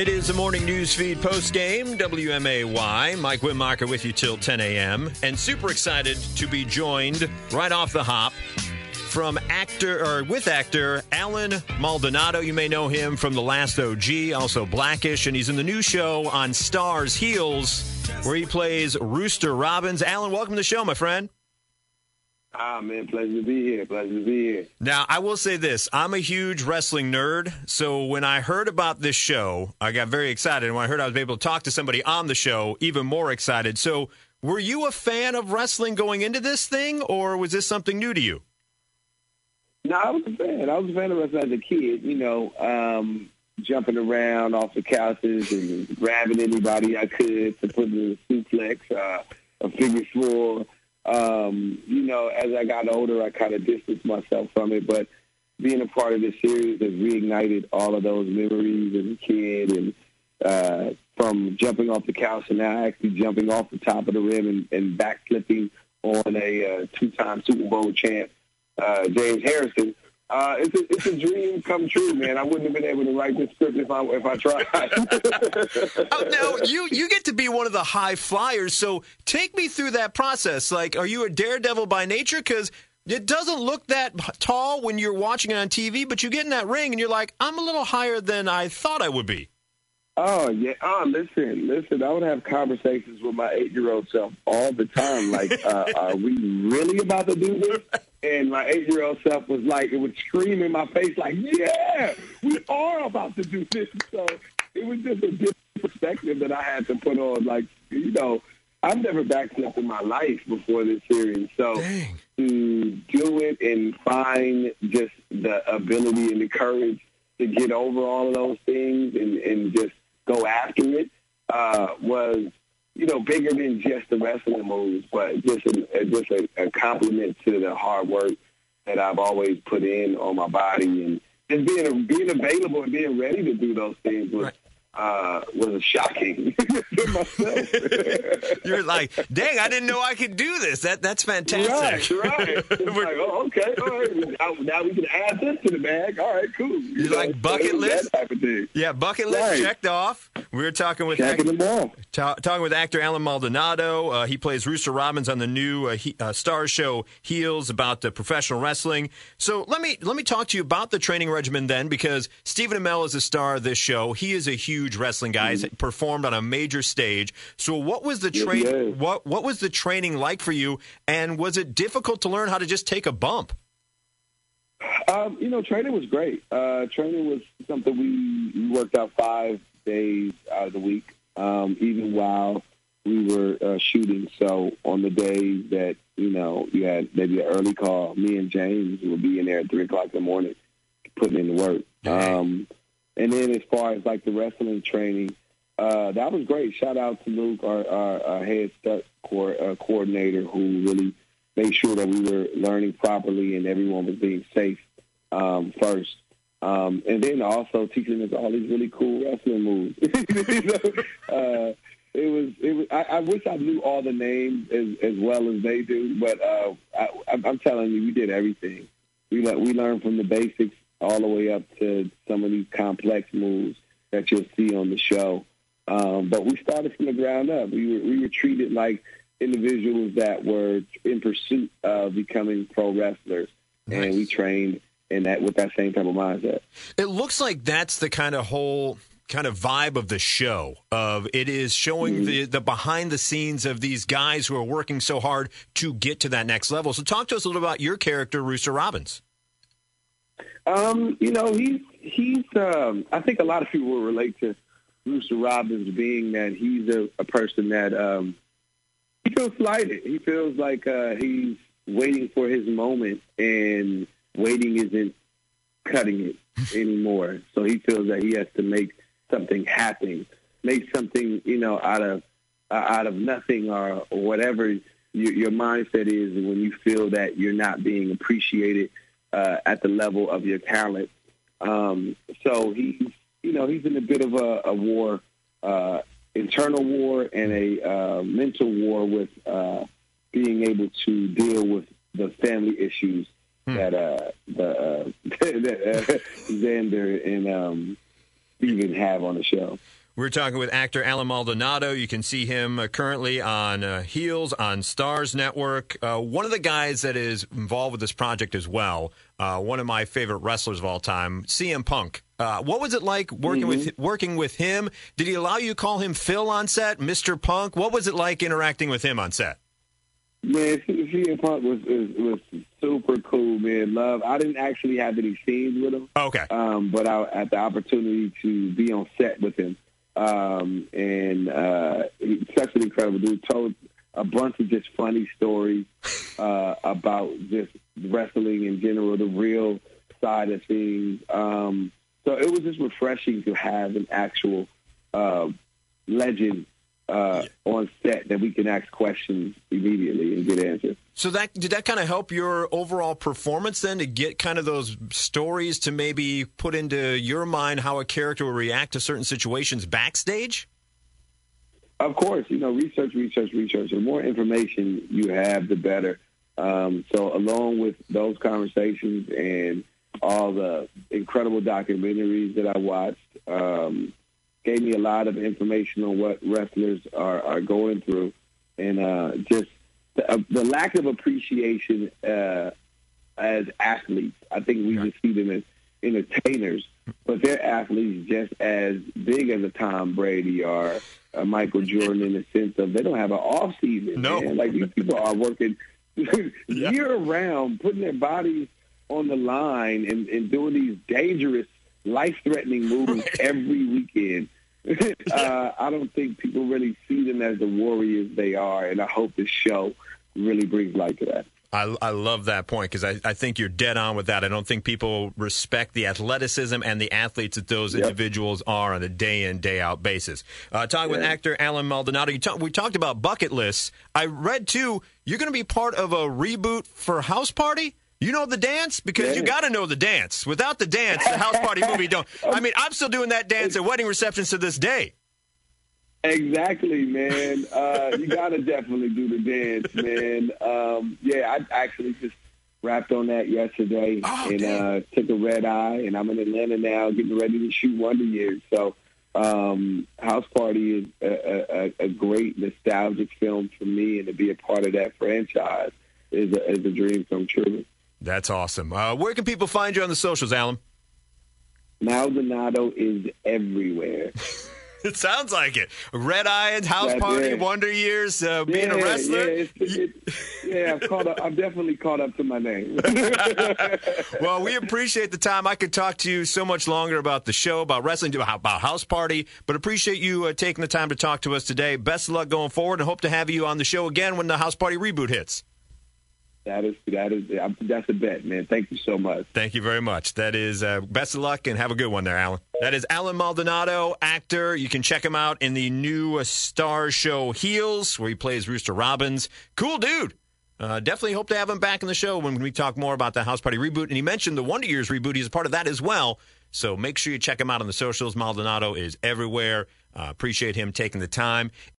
It is the morning news feed post game, WMAY. Mike Wittmacher with you till 10 a.m. And super excited to be joined right off the hop from actor or with actor Allen Maldonado. You may know him from The Last OG, also Blackish, and he's in the new show on Starz Heels, where he plays Rooster Robbins. Allen, welcome to the show, my friend. Ah, man, pleasure to be here. Pleasure to be here. Now, I will say this I'm a huge wrestling nerd. So when I heard about this show, I got very excited. And when I heard I was able to talk to somebody on the show, even more excited. So were you a fan of wrestling going into this thing, or was this something new to you? No, I was a fan. I was a fan of wrestling as a kid, you know, um, jumping around off the couches and grabbing anybody I could to put in a suplex, uh, a figure four um, you know, as I got older, I kind of distanced myself from it. But being a part of this series has reignited all of those memories as a kid, and uh, from jumping off the couch and now actually jumping off the top of the rim and, and backflipping on a uh, two-time Super Bowl champ, uh, James Harrison. Uh, it's a it's a dream come true, man. I wouldn't have been able to write this script if I if I tried. oh, now you you get to be one of the high flyers. So take me through that process. Like, are you a daredevil by nature? Because it doesn't look that tall when you're watching it on TV, but you get in that ring and you're like, I'm a little higher than I thought I would be. Oh yeah. Oh, listen, listen. I would have conversations with my eight-year-old self all the time. Like, uh, are we really about to do this? And my eight-year-old self was like, it would scream in my face, like, "Yeah, we are about to do this." So it was just a different perspective that I had to put on. Like, you know, I've never backflipped in my life before this series, so Dang. to do it and find just the ability and the courage to get over all of those things and, and just go after it uh, was, you know, bigger than just the wrestling moves, but just a, just a, a compliment to the hard work that I've always put in on my body and just being being available and being ready to do those things was Right. Uh, was shocking to myself. You're like, dang, I didn't know I could do this. That that's fantastic. Right, right. It's like, oh, okay, all right. Now, now we can add this to the bag. All right, cool. You, are like bucket list? type of thing. Yeah, bucket list Right. checked off. We were talking with Checking off. Ta- talking with actor Allen Maldonado. Uh, he plays Rooster Robbins on the new uh, he, uh, Starz show Heels about professional wrestling. So let me let me talk to you about the training regimen then, because Stephen Amell is a star of this show. He is a huge wrestling guy. He's performed on a major stage. So what was the Yes, he train? What what was the training like for you? And was it difficult to learn how to just take a bump? Um, you know, training was great. Uh, training was something we, we worked out five days out of the week, um, even while we were uh, shooting. So on the days that you know you had maybe an early call, me and James would be in there at three o'clock in the morning, putting in the work. Um, and then as far as like the wrestling training, uh, that was great. Shout out to Luke, our, our, our head stunt co- uh, coordinator, who really made sure that we were learning properly and everyone was being safe um, first. Um, and then also teaching us all these really cool wrestling moves. You know, uh, it was, it was. I, I wish I knew all the names as, as well as they do, but uh, I, I'm telling you, we did everything. We le- we learned from the basics all the way up to some of these complex moves that you'll see on the show. Um, but we started from the ground up. We were we were treated like individuals that were in pursuit of becoming pro wrestlers, and we trained in that with that same type of mindset. It looks like that's the kind of whole kind of vibe of the show of it is showing the the behind the scenes of these guys who are working so hard to get to that next level. So talk to us a little about your character Rooster Robbins. Um, you know, he's he's. Um, I think a lot of people will relate to Rooster Robbins being that he's a, a person that um, he feels slighted. He feels like uh, he's waiting for his moment, and waiting isn't cutting it anymore. So he feels that he has to make something happen, make something you know out of uh, out of nothing or, or whatever your, your mindset is when you feel that you're not being appreciated uh, at the level of your talent. Um, so he's, you know, he's in a bit of a, a war, uh, internal war and a uh, mental war with uh, being able to deal with the family issues that uh, the uh, that, uh, Xander and um, even have on the show. We're talking with actor Allen Maldonado. You can see him uh, currently on uh, Heels on Starz Network. Uh, one of the guys that is involved with this project as well. Uh, one of my favorite wrestlers of all time, CM Punk. Uh, what was it like working mm-hmm. with working with him? Did he allow you to call him Phil on set, Mister Punk? What was it like interacting with him on set? Man, CM Punk was, was, was super cool, man. Love. I didn't actually have any scenes with him. Okay. Um, but I had the opportunity to be on set with him, um, and uh, he's such an incredible dude. Told a bunch of just funny stories uh, about just wrestling in general, the real side of things. Um, so it was just refreshing to have an actual uh, legend uh, on set that we can ask questions immediately and get answers. So that did that kind of help your overall performance then to get kind of those stories to maybe put into your mind how a character will react to certain situations backstage? Of course, you know, research, research, research. The more information you have, the better. Um, so, along with those conversations and all the incredible documentaries that I watched, um, gave me a lot of information on what wrestlers are, are going through, and uh, just the, uh, the, lack of appreciation uh, as athletes. I think we just see them as entertainers, but they're athletes just as big as a Tom Brady or a Michael Jordan in the sense of they don't have an off season. No, man. like these people are working year round, putting their bodies on the line and, and doing these dangerous life threatening movies every weekend. uh, I don't think people really see them as the warriors they are, and I hope this show really brings light to that. I, I love that point because I, I think you're dead on with that. I don't think people respect the athleticism and the athletes that those yep. individuals are on a day in, day out basis. Uh, talking yeah. with actor Allen Maldonado, talk, we talked about bucket lists. I read too, you're going to be part of a reboot for House Party? You know the dance because yeah. you got to know the dance. Without the dance, the house party movie don't. I mean, I'm still doing that dance at wedding receptions to this day. Exactly, man. Uh, you got to definitely do the dance, man. Um, yeah, I actually just wrapped on that yesterday oh, and uh, took a red eye, and I'm in Atlanta now, getting ready to shoot Wonder Years. So, um, House Party is a, a, a great nostalgic film for me, and to be a part of that franchise is a, is a dream come true. That's awesome. Uh, where can people find you on the socials, Allen? Maldonado is everywhere. it sounds like it. Red Eye, House That's Party, it. Wonder Years, uh, being yeah, a wrestler. Yeah, it's, it's, yeah I've, caught up, I've definitely caught up to my name. well, we appreciate the time. I could talk to you so much longer about the show, about wrestling, about House Party, but appreciate you uh, taking the time to talk to us today. Best of luck going forward, and hope to have you on the show again when the House Party reboot hits. That is that is that's a bet, man. Thank you so much. Thank you very much. That is uh, best of luck and have a good one there, Allen. That is Allen Maldonado, actor. You can check him out in the new Starz Show Heels, where he plays Rooster Robbins. Cool dude. Uh, definitely hope to have him back in the show when we talk more about the House Party reboot. And he mentioned the Wonder Years reboot. He's a part of that as well. So make sure you check him out on the socials. Maldonado is everywhere. Uh, appreciate him taking the time.